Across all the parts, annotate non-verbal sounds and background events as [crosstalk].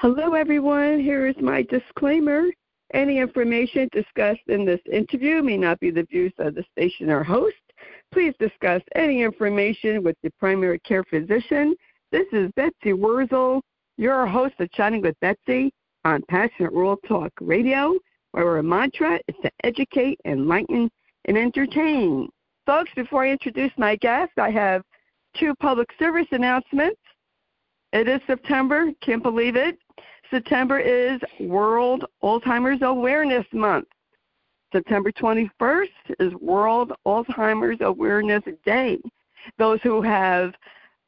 Hello, everyone. Here is my disclaimer. Any information discussed in this interview may not be the views of the station or host. Please discuss any information with your primary care physician. This is Betsy Wurzel, your host of Chatting with Betsy on Passionate Rural Talk Radio, where our mantra is to educate, enlighten, and entertain. Folks, before I introduce my guest, I have two public service announcements. It is September, can't believe it. September is World Alzheimer's Awareness Month. September 21st is World Alzheimer's Awareness Day. Those who have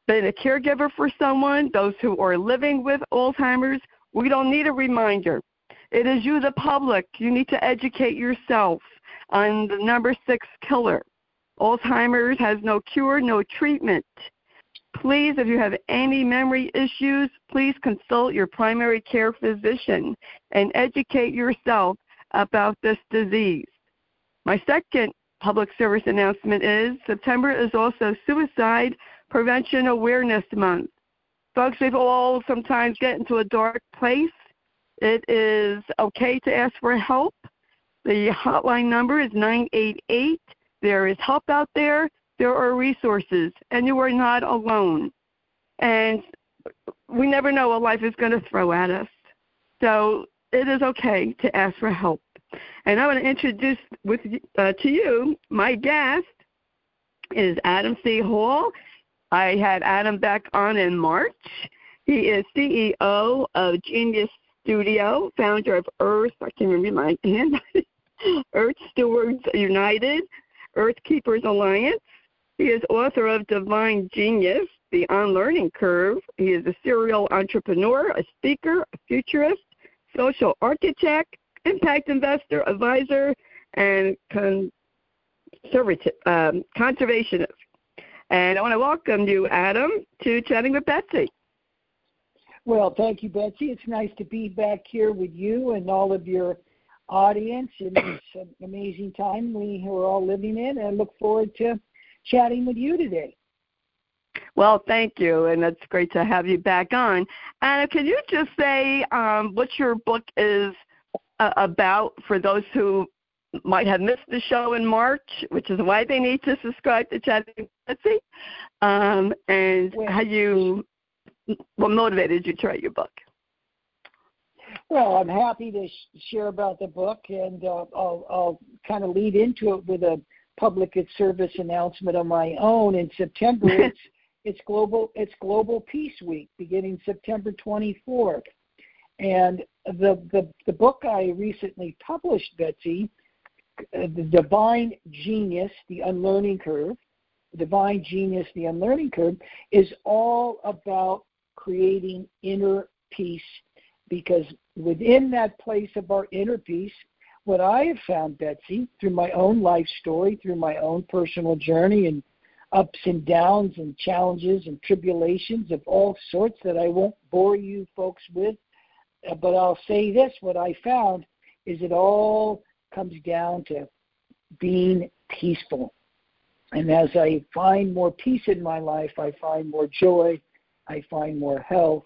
been a caregiver for someone, those who are living with Alzheimer's, we don't need a reminder. It is you, the public. You need to educate yourself on the number six killer. Alzheimer's has no cure, no treatment. Please, if you have any memory issues, please consult your primary care physician and educate yourself about this disease. My second public service announcement is September is also Suicide Prevention Awareness Month. Folks, we all sometimes get into a dark place. It is okay to ask for help. The hotline number is 988. There is help out there there are resources, and you are not alone. And we never know what life is going to throw at us. So it is okay to ask for help. And I want to introduce with uh, to you my guest is Adam C. Hall. I had Adam back on in March. He is CEO of Genius Studio, founder of Earth. I can't remember my [laughs] hand. Earth Stewards United, Earth Keepers Alliance, he is author of Divine Genius, The Unlearning Curve. He is a serial entrepreneur, a speaker, a futurist, social architect, impact investor, advisor, and conservative, um, conservationist. And I want to welcome you, Adam, to Chatting with Betsy. Well, thank you, Betsy. It's nice to be back here with you and all of your audience in this amazing time we are all living in. And I look forward to chatting with you today. Well, thank you, and it's great to have you back on. Anna, can you just say um, what your book is uh, about for those who might have missed the show in March, which is why they need to subscribe to Chatting Betsy, um, and how you what motivated you to write your book? Well, I'm happy to sh- share about the book, and uh, I'll, I'll kind of lead into it with a public service announcement of my own in September. [laughs] it's it's global it's Global Peace Week beginning September 24th, and the the the book I recently published, Betsy, uh, the Divine Genius: The Unlearning Curve. The Divine Genius: The Unlearning Curve is all about creating inner peace because within that place of our inner peace what I have found, Betsy, through my own life story, through my own personal journey and ups and downs and challenges and tribulations of all sorts that I won't bore you folks with. Uh, but I'll say this what I found is it all comes down to being peaceful. And as I find more peace in my life, I find more joy, I find more health,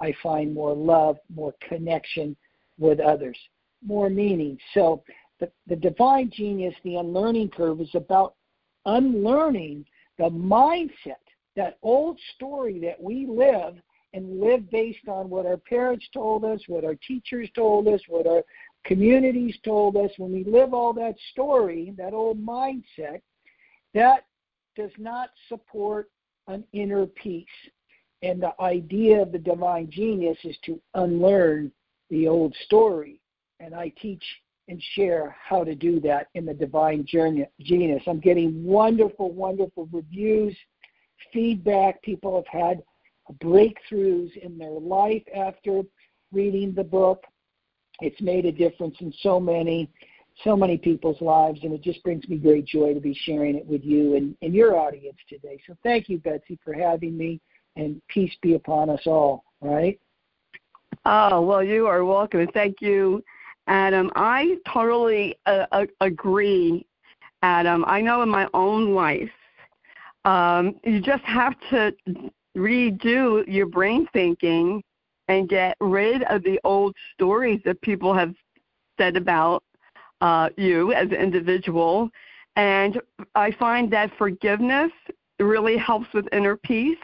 I find more love, more connection with others more meaning. So the, the divine genius, the unlearning curve, is about unlearning the mindset, that old story that we live and live based on what our parents told us, what our teachers told us, what our communities told us. When we live all that story, that old mindset, that does not support an inner peace. And the idea of the divine genius is to unlearn the old story and I teach and share how to do that in the Divine Genius. I'm getting wonderful, wonderful reviews, feedback. People have had breakthroughs in their life after reading the book. It's made a difference in so many, so many people's lives, and it just brings me great joy to be sharing it with you and, and your audience today. So thank you, Betsy, for having me, and peace be upon us all, right? Oh, well, you are welcome. Thank you Adam, I totally uh, uh, agree, Adam. I know in my own life, um, you just have to redo your brain thinking and get rid of the old stories that people have said about uh, you as an individual. And I find that forgiveness really helps with inner peace.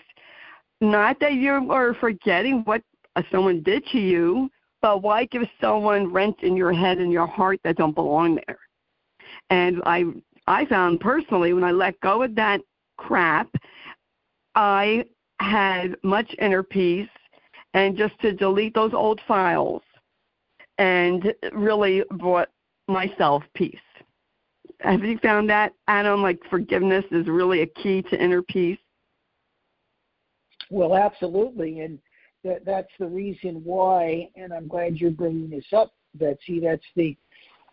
Not that you are forgetting what someone did to you, but why give someone rent in your head and your heart that don't belong there? And I I found personally when I let go of that crap, I had much inner peace and just to delete those old files and really brought myself peace. Have you found that, Adam? Like forgiveness is really a key to inner peace? Well, absolutely. And that, that's the reason why, and I'm glad you're bringing this up, Betsy. That's the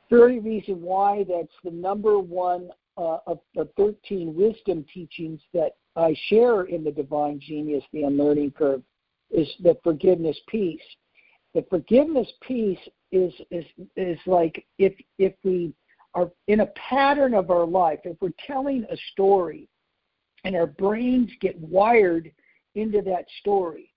very reason why that's the number one uh, of the 13 wisdom teachings that I share in the Divine Genius, the Unlearning Curve, is the forgiveness piece. The forgiveness piece is is is like if if we are in a pattern of our life, if we're telling a story, and our brains get wired into that story,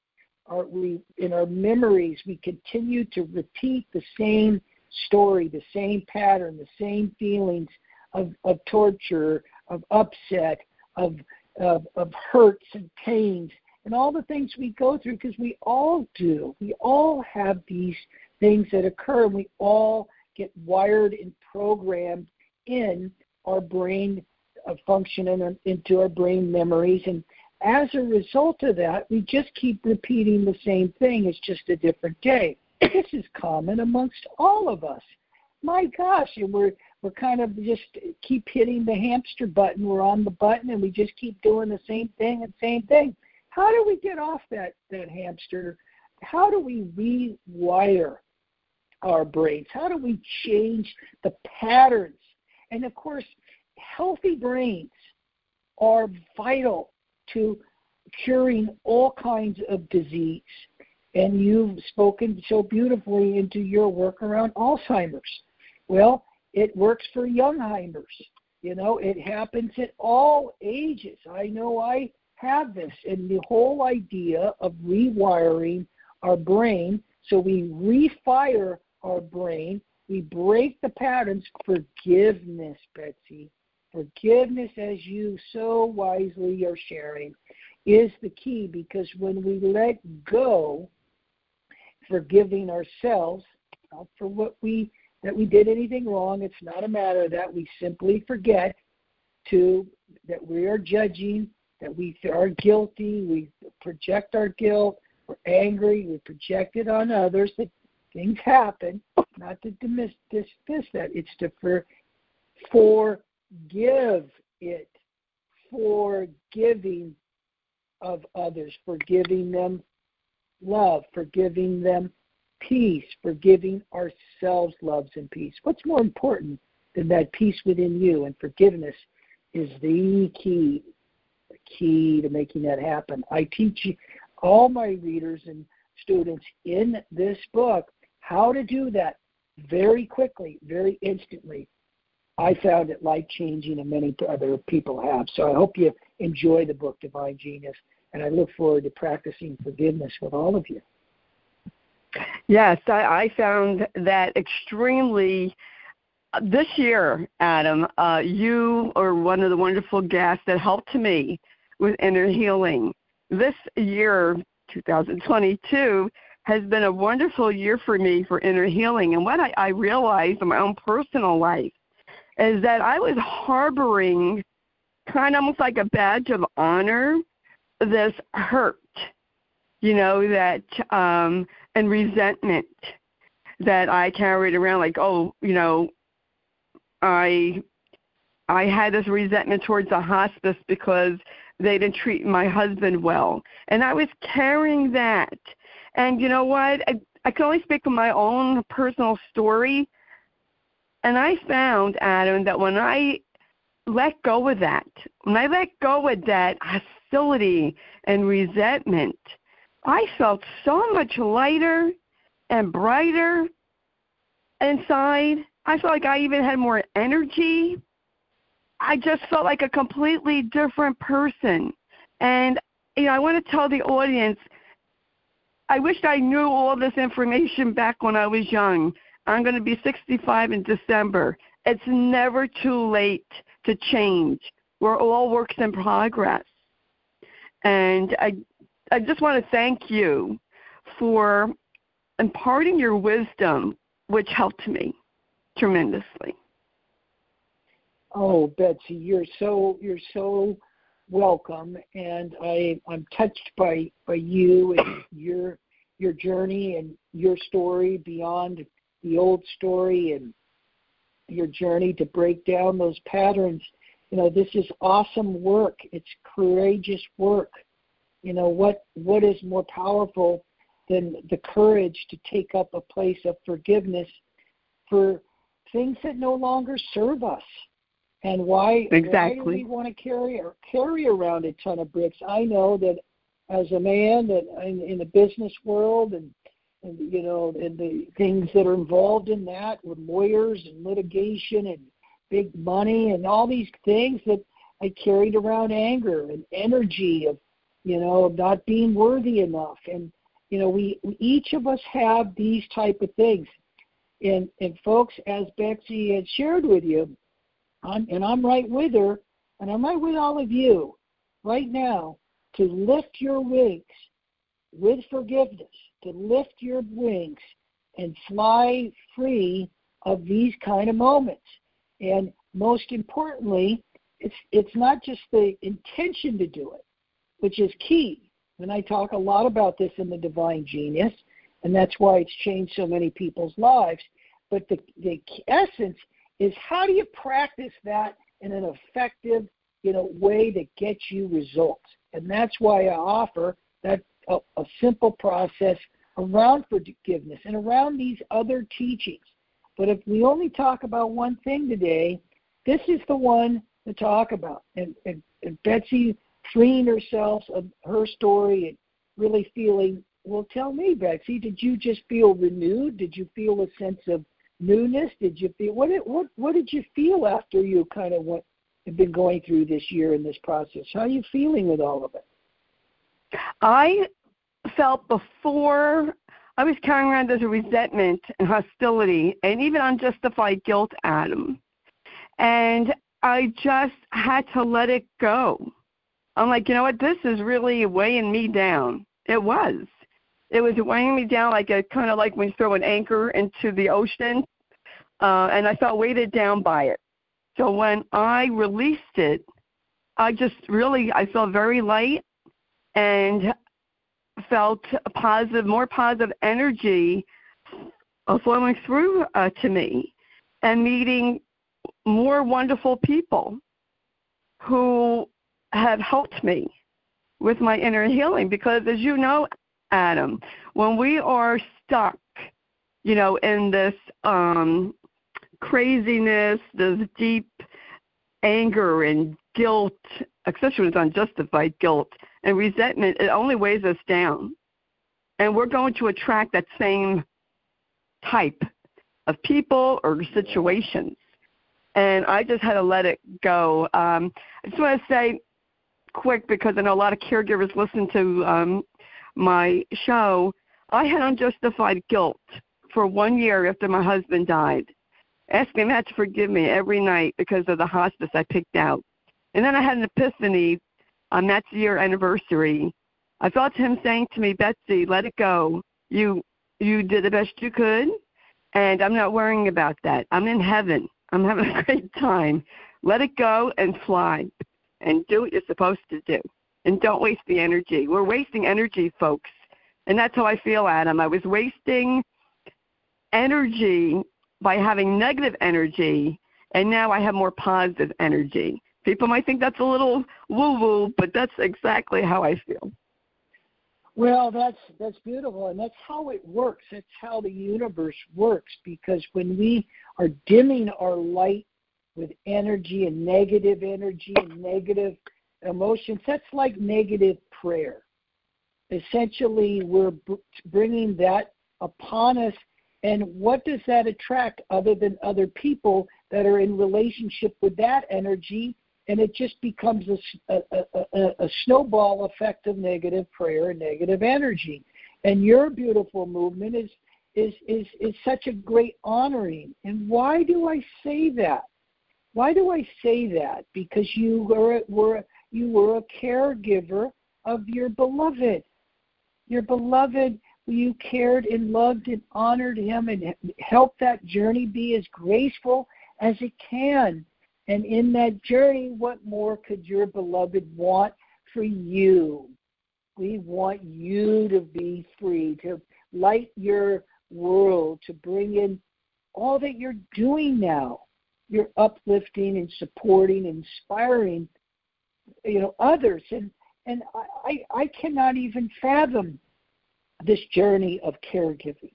our, we in our memories we continue to repeat the same story, the same pattern, the same feelings of, of torture, of upset, of, of, of hurts and pains, and all the things we go through because we all do. We all have these things that occur, and we all get wired and programmed in our brain uh, function and into our brain memories. And as a result of that, we just keep repeating the same thing. It's just a different day. [clears throat] This is common amongst all of us. My gosh, and we're we're kind of just keep hitting the hamster button. We're on the button and we just keep doing the same thing and same thing. How do we get off that, that hamster? How do we rewire our brains? How do we change the patterns? And of course, healthy brains are vital to curing all kinds of disease. And you've spoken so beautifully into your work around Alzheimer's. Well, it works for Youngheimers. You know, it happens at all ages. I know I have this. And the whole idea of rewiring our brain so we refire our brain, we break the patterns. Forgiveness, Betsy. Forgiveness, as you so wisely are sharing, is the key because when we let go, forgiving ourselves, not for what we that we did anything wrong. It's not a matter that we simply forget to that we are judging, that we are guilty, we project our guilt, we're angry, we project it on others, that things happen, not to dismiss, dismiss that. It's to for, forgive it, for giving of others, forgiving them love, forgiving them peace, forgiving ourselves loves and peace. What's more important than that peace within you? And forgiveness is the key, the key to making that happen. I teach all my readers and students in this book how to do that very quickly, very instantly. I found it life changing, and many other people have. So I hope you enjoy the book, Divine Genius, and I look forward to practicing forgiveness with all of you. Yes, I, I found that extremely. Uh, this year, Adam, uh, you are one of the wonderful guests that helped me with inner healing. This year, 2022, has been a wonderful year for me for inner healing. And what I, I realized in my own personal life is that I was harboring kind of almost like a badge of honor this hurt, you know, that um, and resentment that I carried around like, oh, you know, I I had this resentment towards the hospice because they didn't treat my husband well. And I was carrying that. And you know what? I, I can only speak from my own personal story. And I found, Adam, that when I let go of that, when I let go of that hostility and resentment, I felt so much lighter and brighter inside. I felt like I even had more energy. I just felt like a completely different person. And you know, I want to tell the audience I wish I knew all this information back when I was young. I'm going to be 65 in December. It's never too late to change. We're all works in progress. And I, I just want to thank you for imparting your wisdom, which helped me tremendously. Oh, Betsy, you're so you're so welcome, and I I'm touched by by you and your your journey and your story beyond the old story and your journey to break down those patterns. You know, this is awesome work. It's courageous work. You know, what what is more powerful than the courage to take up a place of forgiveness for things that no longer serve us? And why, exactly. why do we want to carry or carry around a ton of bricks? I know that as a man that in, in the business world and, and you know and the things that are involved in that with lawyers and litigation and big money and all these things that I carried around anger and energy of you know of not being worthy enough. And you know we, we each of us have these type of things. And and folks as Betsy had shared with you I'm, and I'm right with her, and I'm right with all of you right now to lift your wings with forgiveness, to lift your wings and fly free of these kind of moments. And most importantly, it's it's not just the intention to do it, which is key. And I talk a lot about this in the Divine Genius, and that's why it's changed so many people's lives. But the the essence is how do you practice that in an effective, you know, way that gets you results? And that's why I offer that a, a simple process around forgiveness and around these other teachings. But if we only talk about one thing today, this is the one to talk about. And, and, and Betsy freeing herself of her story and really feeling, well, tell me, Betsy, did you just feel renewed? Did you feel a sense of newness? Did you feel what? Did, what what did you feel after you kind of went have been going through this year in this process? How are you feeling with all of it? I felt before I was carrying around this resentment and hostility and even unjustified guilt, Adam. And I just had to let it go. I'm like, you know what? This is really weighing me down. It was. It was weighing me down like a kind of like when you throw an anchor into the ocean, uh, and I felt weighted down by it. So when I released it, I just really I felt very light and felt a positive, more positive energy flowing through uh, to me, and meeting more wonderful people who have helped me with my inner healing. Because as you know, Adam. When we are stuck, you know, in this um, craziness, this deep anger and guilt, especially when it's unjustified guilt and resentment, it only weighs us down. And we're going to attract that same type of people or situations. And I just had to let it go. Um, I just want to say quick because I know a lot of caregivers listen to um, my show, I had unjustified guilt for one year after my husband died, asking Matt to forgive me every night because of the hospice I picked out. And then I had an epiphany on that year anniversary. I felt him saying to me, Betsy, let it go. You you did the best you could, and I'm not worrying about that. I'm in heaven. I'm having [laughs] a great time. Let it go and fly, and do what you're supposed to do and don't waste the energy. We're wasting energy, folks. And that's how I feel, Adam. I was wasting energy by having negative energy, and now I have more positive energy. People might think that's a little woo woo, but that's exactly how I feel. Well, that's that's beautiful, and that's how it works. That's how the universe works. Because when we are dimming our light with energy and negative energy and negative emotions, that's like negative prayer. Essentially, we're bringing that upon us. And what does that attract other than other people that are in relationship with that energy? And it just becomes a, a, a, a snowball effect of negative prayer and negative energy. and your beautiful movement is is is is such a great honoring. And why do I say that? Why do I say that? Because you were were you were a caregiver of your beloved. Your beloved, you cared and loved and honored him and helped that journey be as graceful as it can. And in that journey, what more could your beloved want for you? We want you to be free, to light your world, to bring in all that you're doing now. You're uplifting and supporting, inspiring, you know, others. And and I, I cannot even fathom this journey of caregiving.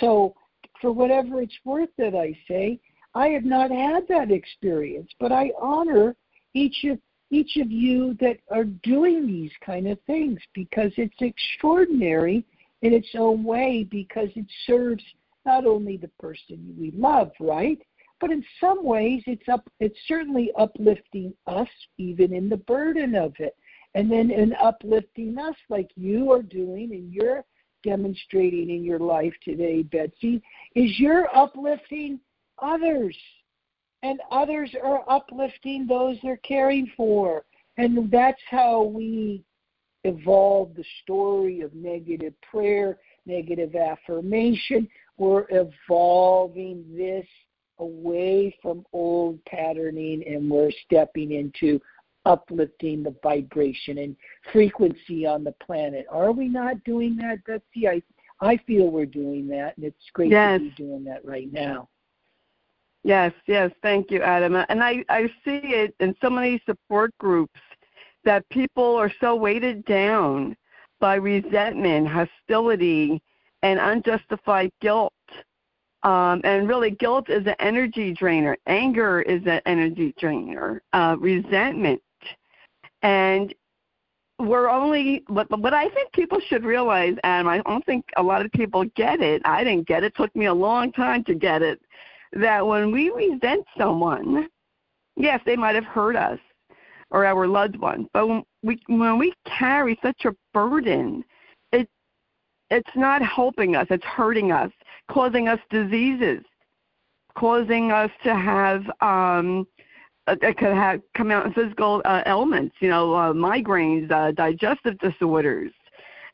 So, for whatever it's worth that I say, I have not had that experience, but I honor each of each of you that are doing these kind of things because it's extraordinary in its own way because it serves not only the person we love, right? But in some ways it's up it's certainly uplifting us even in the burden of it. And then in uplifting us like you are doing and you're demonstrating in your life today, Betsy, is you're uplifting others. And others are uplifting those they're caring for. And that's how we evolve the story of negative prayer, negative affirmation. We're evolving this away from old patterning and we're stepping into uplifting the vibration and frequency on the planet. Are we not doing that, Betsy? I I feel we're doing that, and it's great yes. to be doing that right now. Yes, yes, thank you, Adam. And I I see it in so many support groups that people are so weighted down by resentment, hostility, and unjustified guilt. Um, and really, guilt is an energy drainer. Anger is an energy drainer. Uh, resentment and we're only what what I think people should realize, and I don't think a lot of people get it. I didn't get it. it. Took me a long time to get it. That when we resent someone, yes, they might have hurt us or our loved one, but when we when we carry such a burden, it it's not helping us. It's hurting us, causing us diseases, causing us to have um, uh, it could have come out in physical uh, ailments, you know, uh, migraines, uh, digestive disorders,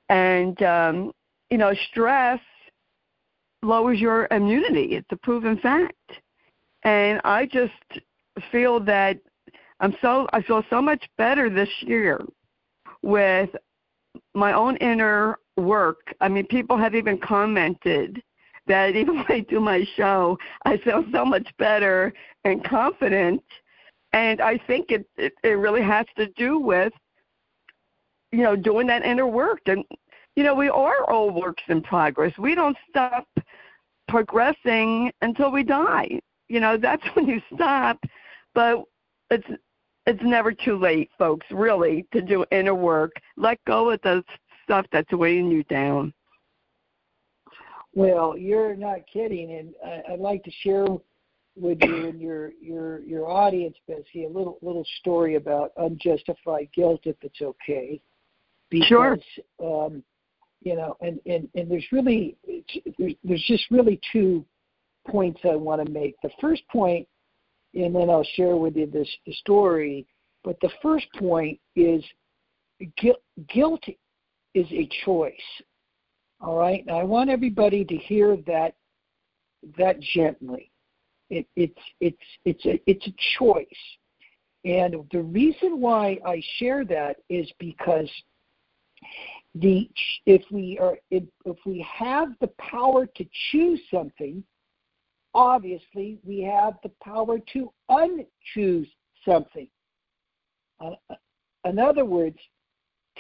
and um, you know, stress lowers your immunity. It's a proven fact, and I just feel that I'm so I feel so much better this year with my own inner work. I mean, people have even commented that [laughs] even when I do my show, I feel so much better and confident and I think it, it it really has to do with you know doing that inner work and you know we are all works in progress we don't stop progressing until we die you know that's [laughs] when you stop but it's it's never too late folks really to do inner work let go of the stuff that's weighing you down well you're not kidding and I, i'd like to share with you and your your your audience, Betsy, a little little story about unjustified guilt, if it's okay. Because, sure. Um, you know, and and and there's really there's just really two points I want to make. The first point, and then I'll share with you this story. But the first point is guilt. Is a choice. All right. Now I want everybody to hear that that gently it, it's it's it's a it's a choice, and the reason why I share that is because the if we are if, if we have the power to choose something, obviously we have the power to unchoose something. Uh, in other words,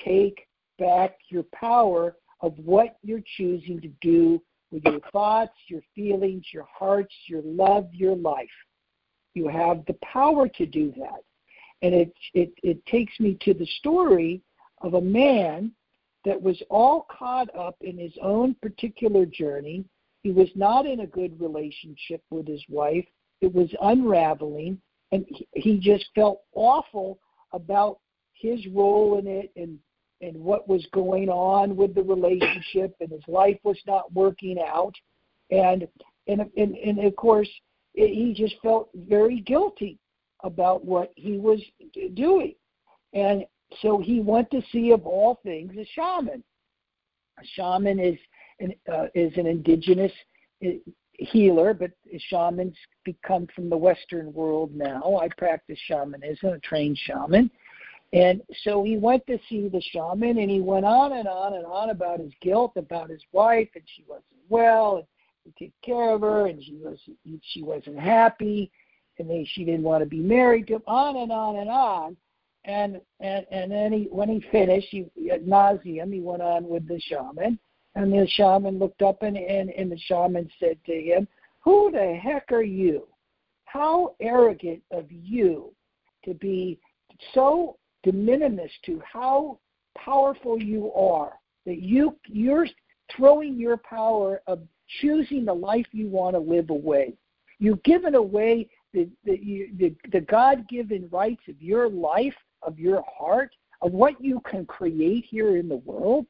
take back your power of what you're choosing to do with your thoughts, your feelings, your hearts, your love, your life. You have the power to do that. And it, it, it takes me to the story of a man that was all caught up in his own particular journey. He was not in a good relationship with his wife. It was unraveling, and he just felt awful about his role in it and and what was going on with the relationship and his life was not working out and and and, and of course he just felt very guilty about what he was doing and so he went to see of all things a shaman. A shaman is an uh, is an indigenous uh, healer but shamans become from the western world now. I practice shamanism a trained shaman. And so he went to see the shaman and he went on and on and on about his guilt, about his wife, and she wasn't well, and he took care of her, and she was she wasn't happy, and they, she didn't want to be married to him, on and on and on. And and and then he when he finished, he ad nauseam, he went on with the shaman, and the shaman looked up and, and, and the shaman said to him, Who the heck are you? How arrogant of you to be so de minimis to how powerful you are. That you you're throwing your power of choosing the life you want to live away. You've given away the the, the, the God given rights of your life, of your heart, of what you can create here in the world.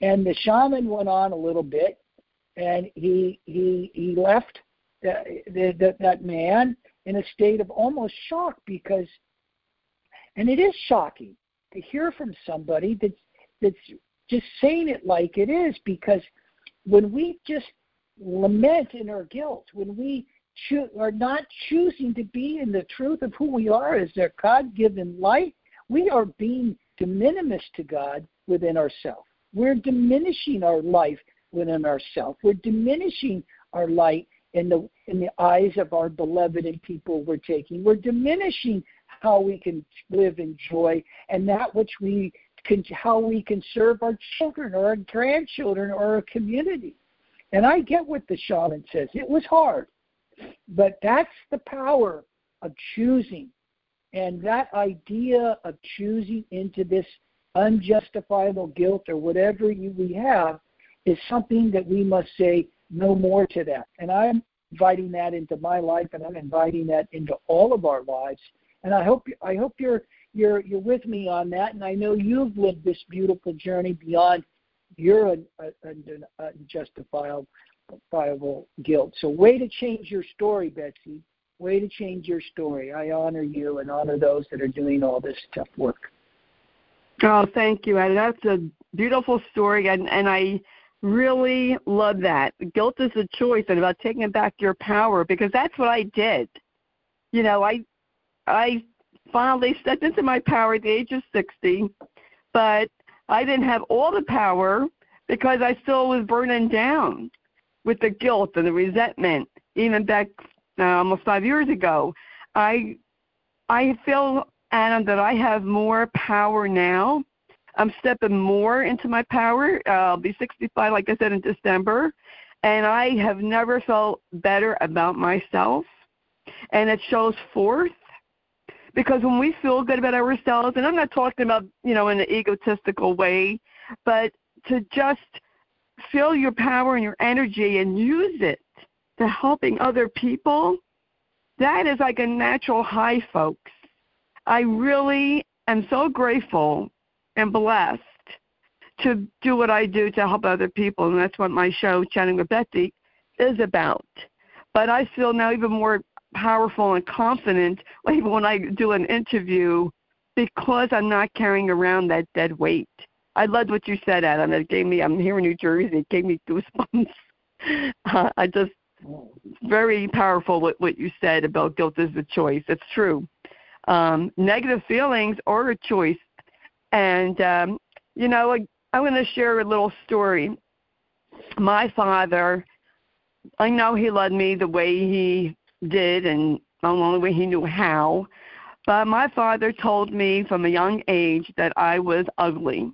And the shaman went on a little bit, and he he he left the, the, the, that man in a state of almost shock because and it is shocking to hear from somebody that's that's just saying it like it is because when we just lament in our guilt, when we cho- are not choosing to be in the truth of who we are as their God given light, we are being de minimis to God within ourselves. We're diminishing our life within ourselves. We're diminishing our light in the in the eyes of our beloved and people we're taking. We're diminishing how we can live in joy, and that which we can, how we can serve our children or our grandchildren or our community. And I get what the shaman says. It was hard, but that's the power of choosing. And that idea of choosing into this unjustifiable guilt or whatever you, we have is something that we must say no more to that. And I'm inviting that into my life, and I'm inviting that into all of our lives and I hope I hope you're you're you're with me on that. And I know you've lived this beautiful journey beyond your uh, unjustifiable guilt. So, way to change your story, Betsy. Way to change your story. I honor you and honor those that are doing all this tough work. Oh, thank you. And that's a beautiful story, and and I really love that. Guilt is a choice, and about taking back your power because that's what I did. You know, I I finally stepped into my power at the age of 60, but I didn't have all the power because I still was burning down with the guilt and the resentment. Even back uh, almost five years ago, I I feel Adam that I have more power now. I'm stepping more into my power. Uh, I'll be 65, like I said, in December, and I have never felt better about myself. And it shows forth because when we feel good about ourselves, and I'm not talking about, you know, in an egotistical way, but to just feel your power and your energy and use it helping other people, that is like a natural high, folks. I really am so grateful and blessed to do what I do to help other people, and that's what my show, Chatting with Betsy, is about. But I feel now even more powerful and confident [laughs] even when I do an interview because I'm not carrying around that dead weight. I loved what you said, Adam. It gave me, I'm here in New Jersey, it gave me [laughs] goosebumps. Uh, [laughs] I just, very powerful what, what you said about guilt is a choice. It's true. Um, negative feelings are a choice. And, um, you know, I, I'm going to share a little story. My father, I know he loved me the way he did and the only way he knew how. But my father told me from a young age that I was ugly.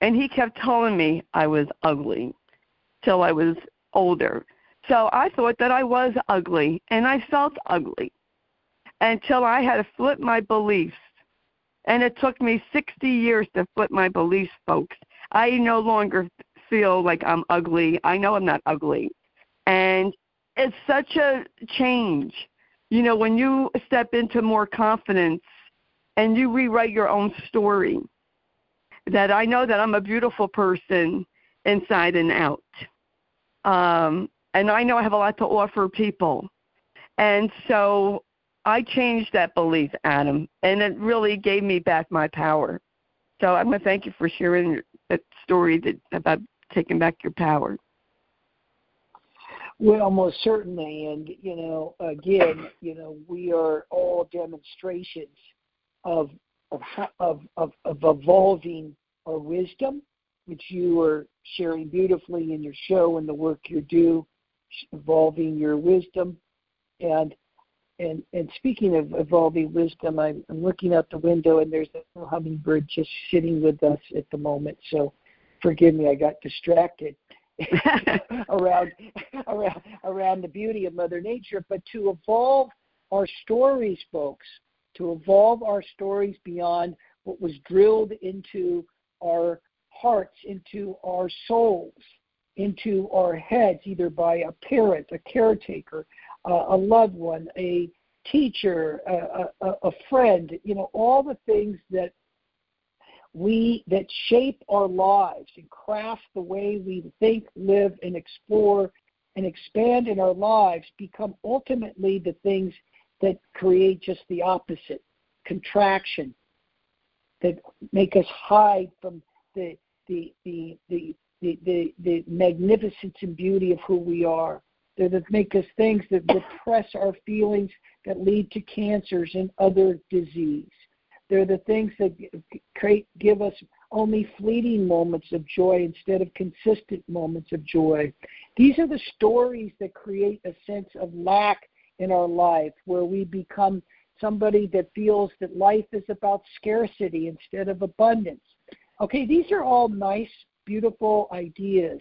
And he kept telling me I was ugly till I was older. So I thought that I was ugly and I felt ugly until I had to flip my beliefs. And it took me 60 years to flip my beliefs, folks. I no longer feel like I'm ugly. I know I'm not ugly. And it's such a change. You know, when you step into more confidence and you rewrite your own story. that I know that I'm a beautiful person inside and out. Um, and I know I have a lot to offer people. And so I changed that belief, Adam, and it really gave me back my power. So I'm going to thank you for sharing that story that, about taking back your power. Well, most certainly, and you know, again, you know, we are all demonstrations of of of of, of evolving our wisdom, which you are sharing beautifully in your show and the work you do, evolving your wisdom, and and and speaking of evolving wisdom, I'm, I'm looking out the window and there's a hummingbird just sitting with us at the moment. So, forgive me, I got distracted. [laughs] around around around the beauty of Mother Nature, but to evolve our stories, folks, to evolve our stories beyond what was drilled into our hearts, into our souls, into our heads, either by a parent, a caretaker, uh, a loved one, a teacher, a, a, a friend, you know, all the things that we that shape our lives and craft the way we think, live, and explore and expand in our lives become ultimately the things that create just the opposite contraction that make us hide from the the the the the, the, the magnificence and beauty of who we are. They're that make us things that repress our feelings that lead to cancers and other disease. They're the things that create, give us only fleeting moments of joy instead of consistent moments of joy. These are the stories that create a sense of lack in our life, where we become somebody that feels that life is about scarcity instead of abundance. Okay, these are all nice, beautiful ideas,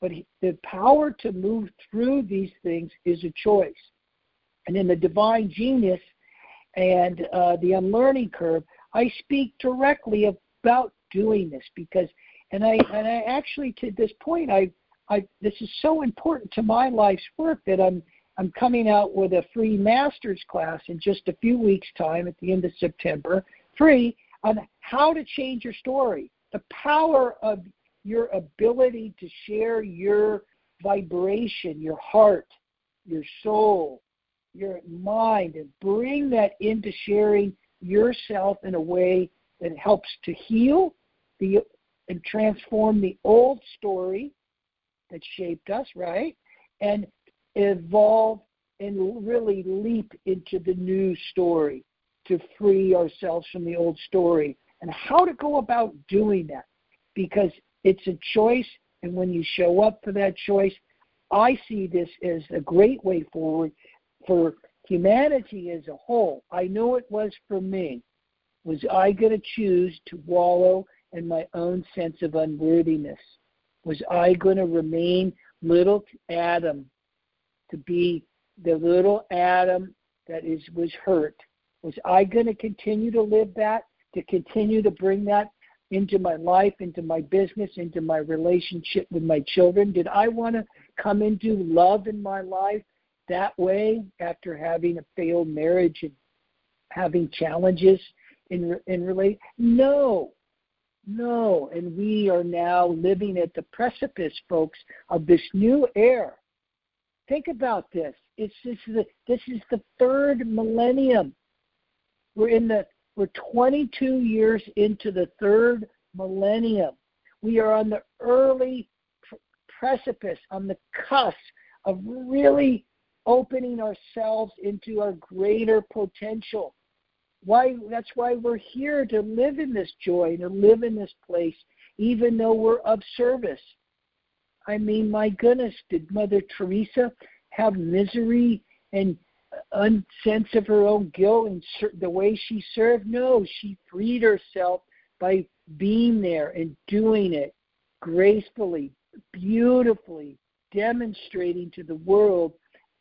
but the power to move through these things is a choice. And in the divine genius, and uh, the unlearning curve, I speak directly about doing this because, and I and I actually to this point, I I this is so important to my life's work that I'm I'm coming out with a free master's class in just a few weeks' time at the end of September, free on how to change your story, the power of your ability to share your vibration, your heart, your soul, your mind and bring that into sharing yourself in a way that helps to heal the and transform the old story that shaped us, right? And evolve and really leap into the new story to free ourselves from the old story and how to go about doing that because it's a choice and when you show up for that choice i see this as a great way forward for humanity as a whole, I know it was for me. Was I going to choose to wallow in my own sense of unworthiness? Was I going to remain little Adam, to be the little Adam that is was hurt? Was I going to continue to live that, to continue to bring that into my life, into my business, into my relationship with my children? Did I want to come into love in my life that way after having a failed marriage and having challenges in in relate? No. No. And we are now living at the precipice folks of this new era think about this. It's this is the, this is the third millennium. We're in the we're 22 years into the third millennium we are on the early precipice on the cusp of really opening ourselves into our greater potential. Why that's why we're here to live in this joy, to live in this place, even though we're of service. I mean, my goodness, did Mother Teresa have misery and sense of her own guilt and the way she served? No, she freed herself by being there and doing it gracefully, beautifully, demonstrating to the world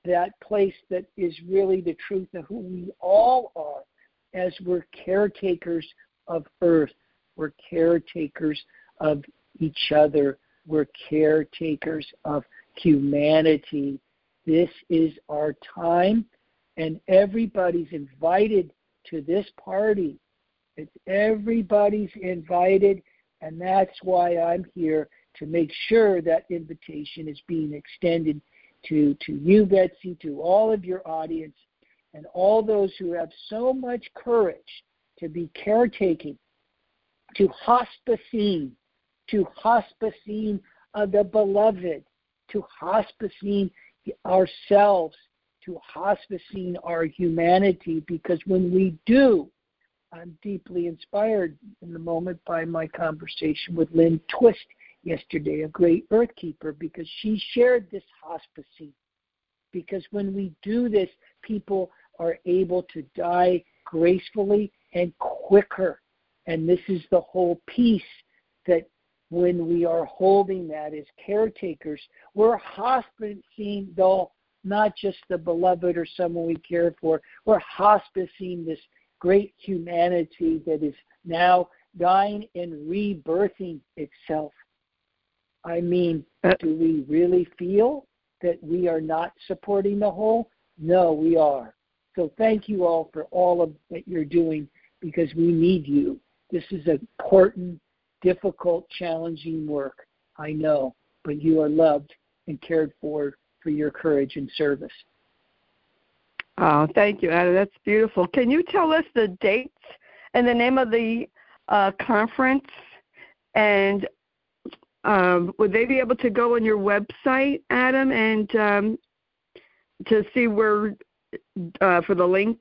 that place that is really the truth of who we all are as we're caretakers of earth. We're caretakers of each other. We're caretakers of humanity. This is our time, and everybody's invited to this party. It's everybody's invited And that's why I'm here to make sure that invitation is being extended to, to you, Betsy, to all of your audience, and all those who have so much courage to be caretaking, to hospicing, to hospicing of the beloved, to hospicing ourselves, to hospicing our humanity, because when we do, I'm deeply inspired in the moment by my conversation with Lynn Twist yesterday, a great earth keeper, because she shared this hospicing. Because when we do this, people are able to die gracefully and quicker. And this is the whole piece that when we are holding that as caretakers, we're hospicing though not just the beloved or someone we care for, we're hospicing this great humanity that is now dying and rebirthing itself. I mean, uh, do we really feel that we are not supporting the whole? No, we are. So thank you all for all of that you're doing because we need you. This is important, difficult, challenging work. I know, but you are loved and cared for for your courage and service. Oh, thank you, Ada. That's beautiful. Can you tell us the dates and the name of the uh, conference and um, would they be able to go on your website, Adam, and um, to see where uh, for the link?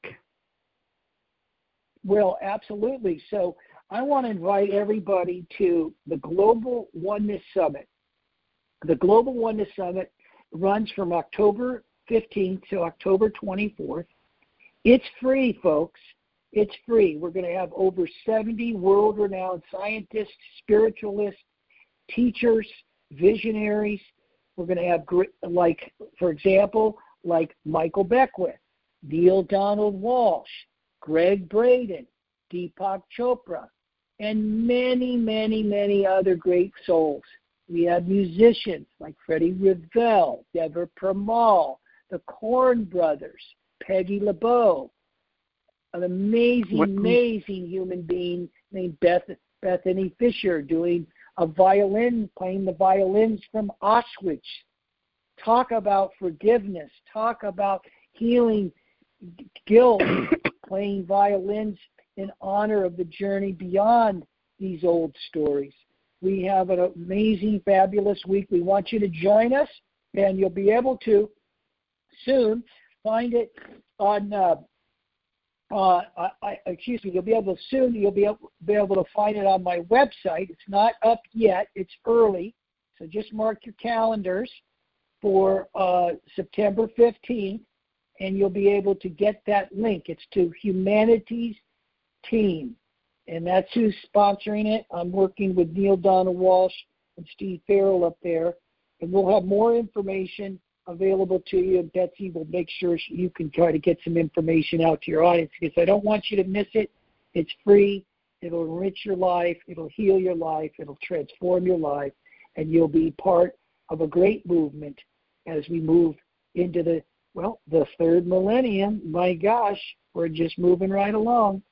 Well, absolutely. So I want to invite everybody to the Global Oneness Summit. The Global Oneness Summit runs from October 15th to October 24th. It's free, folks. It's free. We're going to have over 70 world renowned scientists, spiritualists, teachers, visionaries. We're going to have, like, for example, like Michael Beckwith, Neale Donald Walsch, Gregg Braden, Deepak Chopra, and many, many, many other great souls. We have musicians like Freddie Ravel, Deva Premal, the Korn Brothers, Peggy LeBeau, an amazing, what? amazing human being named Beth, Bethany Fisher doing a violin, playing the violins from Auschwitz. Talk about forgiveness. Talk about healing guilt, [coughs] playing violins in honor of the journey beyond these old stories. We have an amazing, fabulous week. We want you to join us, and you'll be able to soon find it on uh, uh, I, excuse me, you'll be able to soon. You'll be able, be able to find it on my website. It's not up yet. It's early, so just mark your calendars for uh, September 15th, and you'll be able to get that link. It's to Humanity's Team, and that's who's sponsoring it. I'm working with Neale Donald Walsch and Steve Farrell up there, and we'll have more information available to you. And Betsy will make sure you can try to get some information out to your audience because I don't want you to miss it. It's free. It'll enrich your life. It'll heal your life. It'll transform your life. And you'll be part of a great movement as we move into the, well, the third millennium. My gosh, we're just moving right along.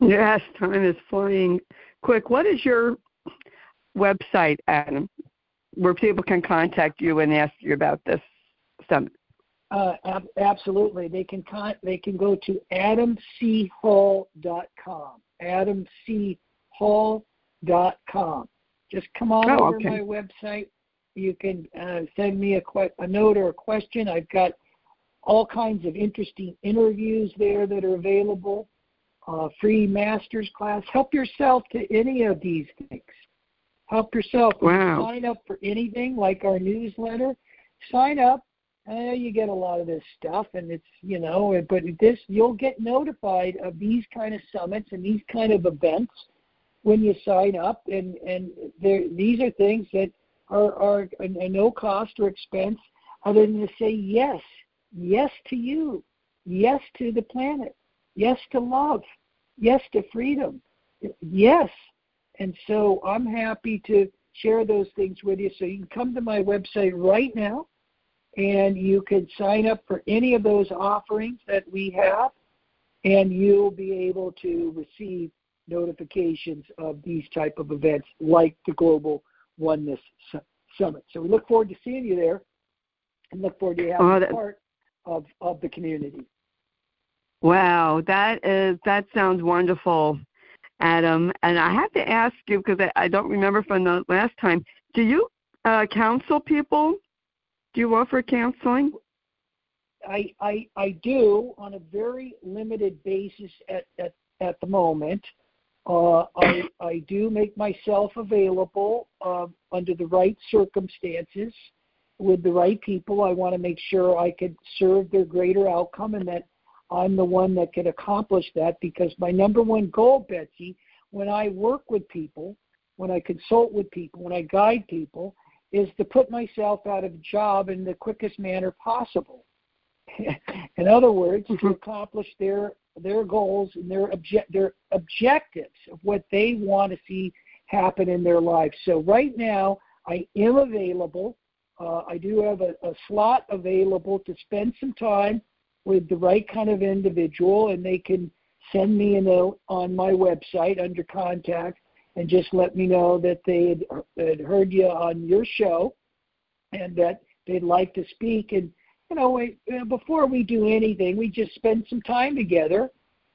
Yes, time is flying quick. What is your website, Adam? where people can contact you and ask you about this summit? Uh, ab- absolutely. They can con- they can go to adamchall.com. adamchall.com. Just come on oh, over okay. my website. You can uh, send me a, que- a note or a question. I've got all kinds of interesting interviews there that are available. Uh, free master's class. Help yourself to any of these things. Help yourself. Wow. Sign up for anything like our newsletter. Sign up. Uh, you get a lot of this stuff, and it's you know, but this you'll get notified of these kind of summits and these kind of events when you sign up, and and there these are things that are are a, a no cost or expense other than to say yes, yes to you, yes to the planet, yes to love, yes to freedom, yes and so I'm happy to share those things with you. So you can come to my website right now and you can sign up for any of those offerings that we have and you'll be able to receive notifications of these type of events like the Global Oneness Summit. So we look forward to seeing you there and look forward to having oh, that, part of, of the community. Wow, that is that sounds wonderful, Adam. And I have to ask you because I, I don't remember from the last time. Do you uh, counsel people? Do you offer counseling? I, I I do on a very limited basis at at, at the moment. Uh, I I do make myself available uh, under the right circumstances with the right people. I want to make sure I could serve their greater outcome and that I'm the one that can accomplish that because my number one goal, Betsy, when I work with people, when I consult with people, when I guide people, is to put myself out of a job in the quickest manner possible. [laughs] in other words, mm-hmm. to accomplish their their goals and their object their objectives of what they want to see happen in their life. So right now, I am available. Uh, I do have a, a slot available to spend some time with the right kind of individual, and they can send me a note on my website under contact and just let me know that they had, had heard you on your show and that they'd like to speak. And you know, we, before we do anything, we just spend some time together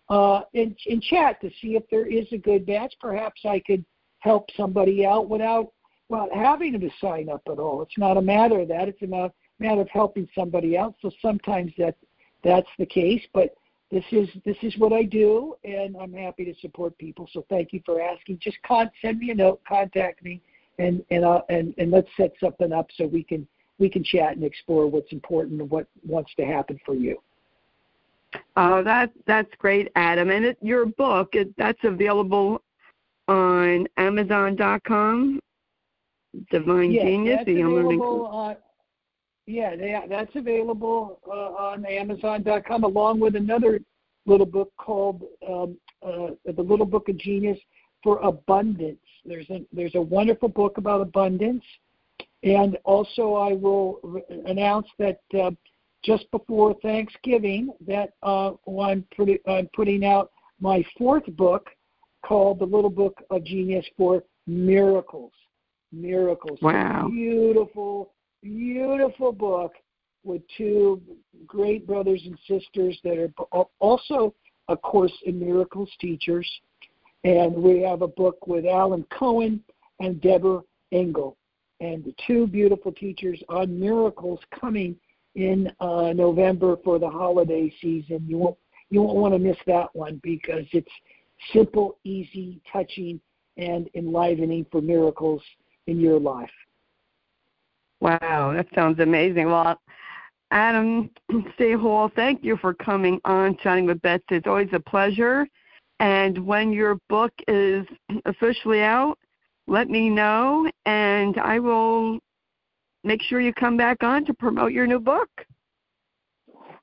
uh, and chat to see if there is a good match. Perhaps I could help somebody out without without having to sign up at all. It's not a matter of that. It's a matter of helping somebody else. So sometimes that that's the case, but this is this is what I do, and I'm happy to support people. So thank you for asking. Just con- send me a note, contact me, and and uh, and and let's set something up so we can we can chat and explore what's important and what wants to happen for you. Oh, that that's great, Adam. And it, your book it, that's available on Amazon.com. Divine yes, Genius. Available on, yeah, they, that's available uh, on Amazon.com, along with another little book called um, uh, "The Little Book of Genius for Abundance." There's a there's a wonderful book about abundance, and also I will re- announce that uh, just before Thanksgiving that uh, I'm, put- I'm putting out my fourth book called "The Little Book of Genius for Miracles." Miracles. Wow. Beautiful beautiful book with two great brothers and sisters that are also a Course in Miracles teachers. And we have a book with Alan Cohen and Deborah Engel. And the two beautiful teachers on miracles coming in uh, November for the holiday season. You won't you won't want to miss that one because it's simple, easy, touching, and enlivening for miracles in your life. Wow, that sounds amazing. Well, Adam [clears throat] C. Hall, thank you for coming on Chatting with Betsy. It's always a pleasure. And when your book is [clears throat] officially out, let me know, and I will make sure you come back on to promote your new book.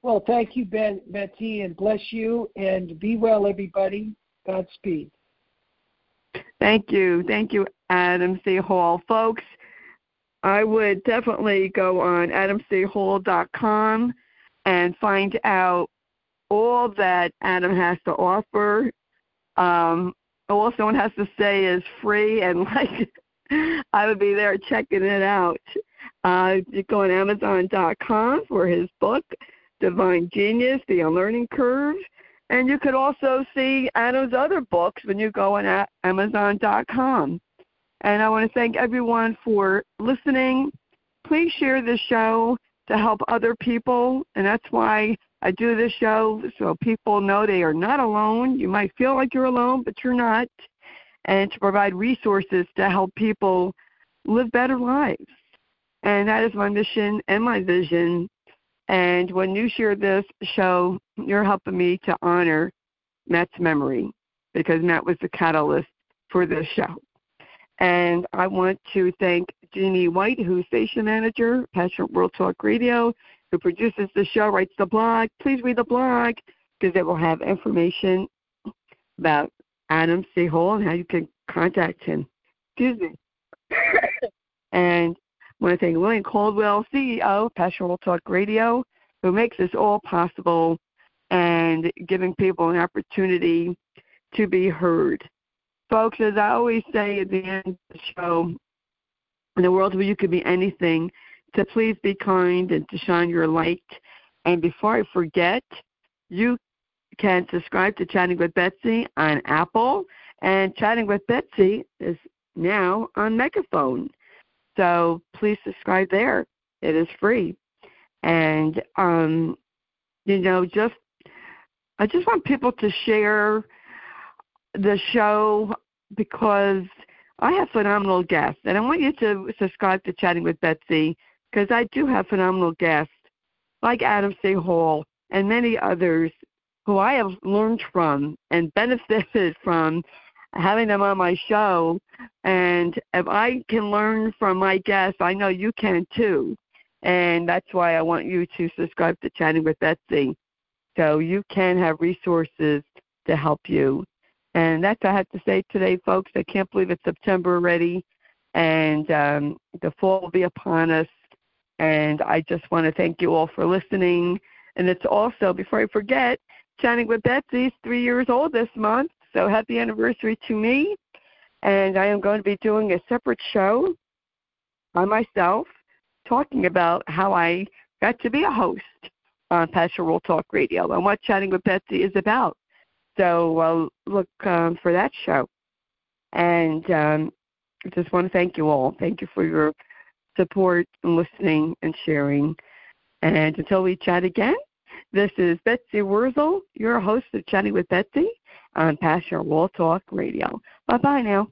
Well, thank you, ben, Betsy, and bless you, and be well, everybody. Godspeed. Thank you. Thank you, Adam C. Hall. Folks, I would definitely go on adamchall.com and find out all that Adam has to offer. Um, all someone has to say is free, and [laughs] like I would be there checking it out. Uh, you go on Amazon.com for his book, Divine Genius: The Unlearning Curve, and you could also see Adam's other books when you go on Amazon.com. And I want to thank everyone for listening. Please share this show to help other people. And that's why I do this show so people know they are not alone. You might feel like you're alone, but you're not. And to provide resources to help people live better lives. And that is my mission and my vision. And when you share this show, you're helping me to honor Matt's memory because Matt was the catalyst for this show. And I want to thank Jeannie White, who's station manager, Passionate World Talk Radio, who produces the show, writes the blog. Please read the blog because it will have information about Adam C. Hall and how you can contact him. Excuse me. [laughs] and I want to thank William Caldwell, CEO of Passionate World Talk Radio, who makes this all possible and giving people an opportunity to be heard. Folks, as I always say at the end of the show, in a world where you could be anything, to please be kind and to shine your light. And before I forget, you can subscribe to Chatting with Betsy on Apple, and Chatting with Betsy is now on Megaphone. So please subscribe there. It is free. And um, you know, just I just want people to share the show because I have phenomenal guests, and I want you to subscribe to Chatting with Betsy because I do have phenomenal guests like Adam C. Hall and many others who I have learned from and benefited [laughs] from having them on my show. And if I can learn from my guests, I know you can too. And that's why I want you to subscribe to Chatting with Betsy so you can have resources to help you. And that's I have to say today, folks. I can't believe it's September already, and um, the fall will be upon us. And I just want to thank you all for listening. And it's also, before I forget, Chatting with Betsy is three years old this month, so happy anniversary to me. And I am going to be doing a separate show by myself talking about how I got to be a host on World Talk Radio and what Chatting with Betsy is about. So uh, look um, for that show. And um, I just want to thank you all. Thank you for your support and listening and sharing. And until we chat again, this is Betsy Wurzel, your host of Chatting with Betsy on Passion Wall Talk Radio. Bye bye now.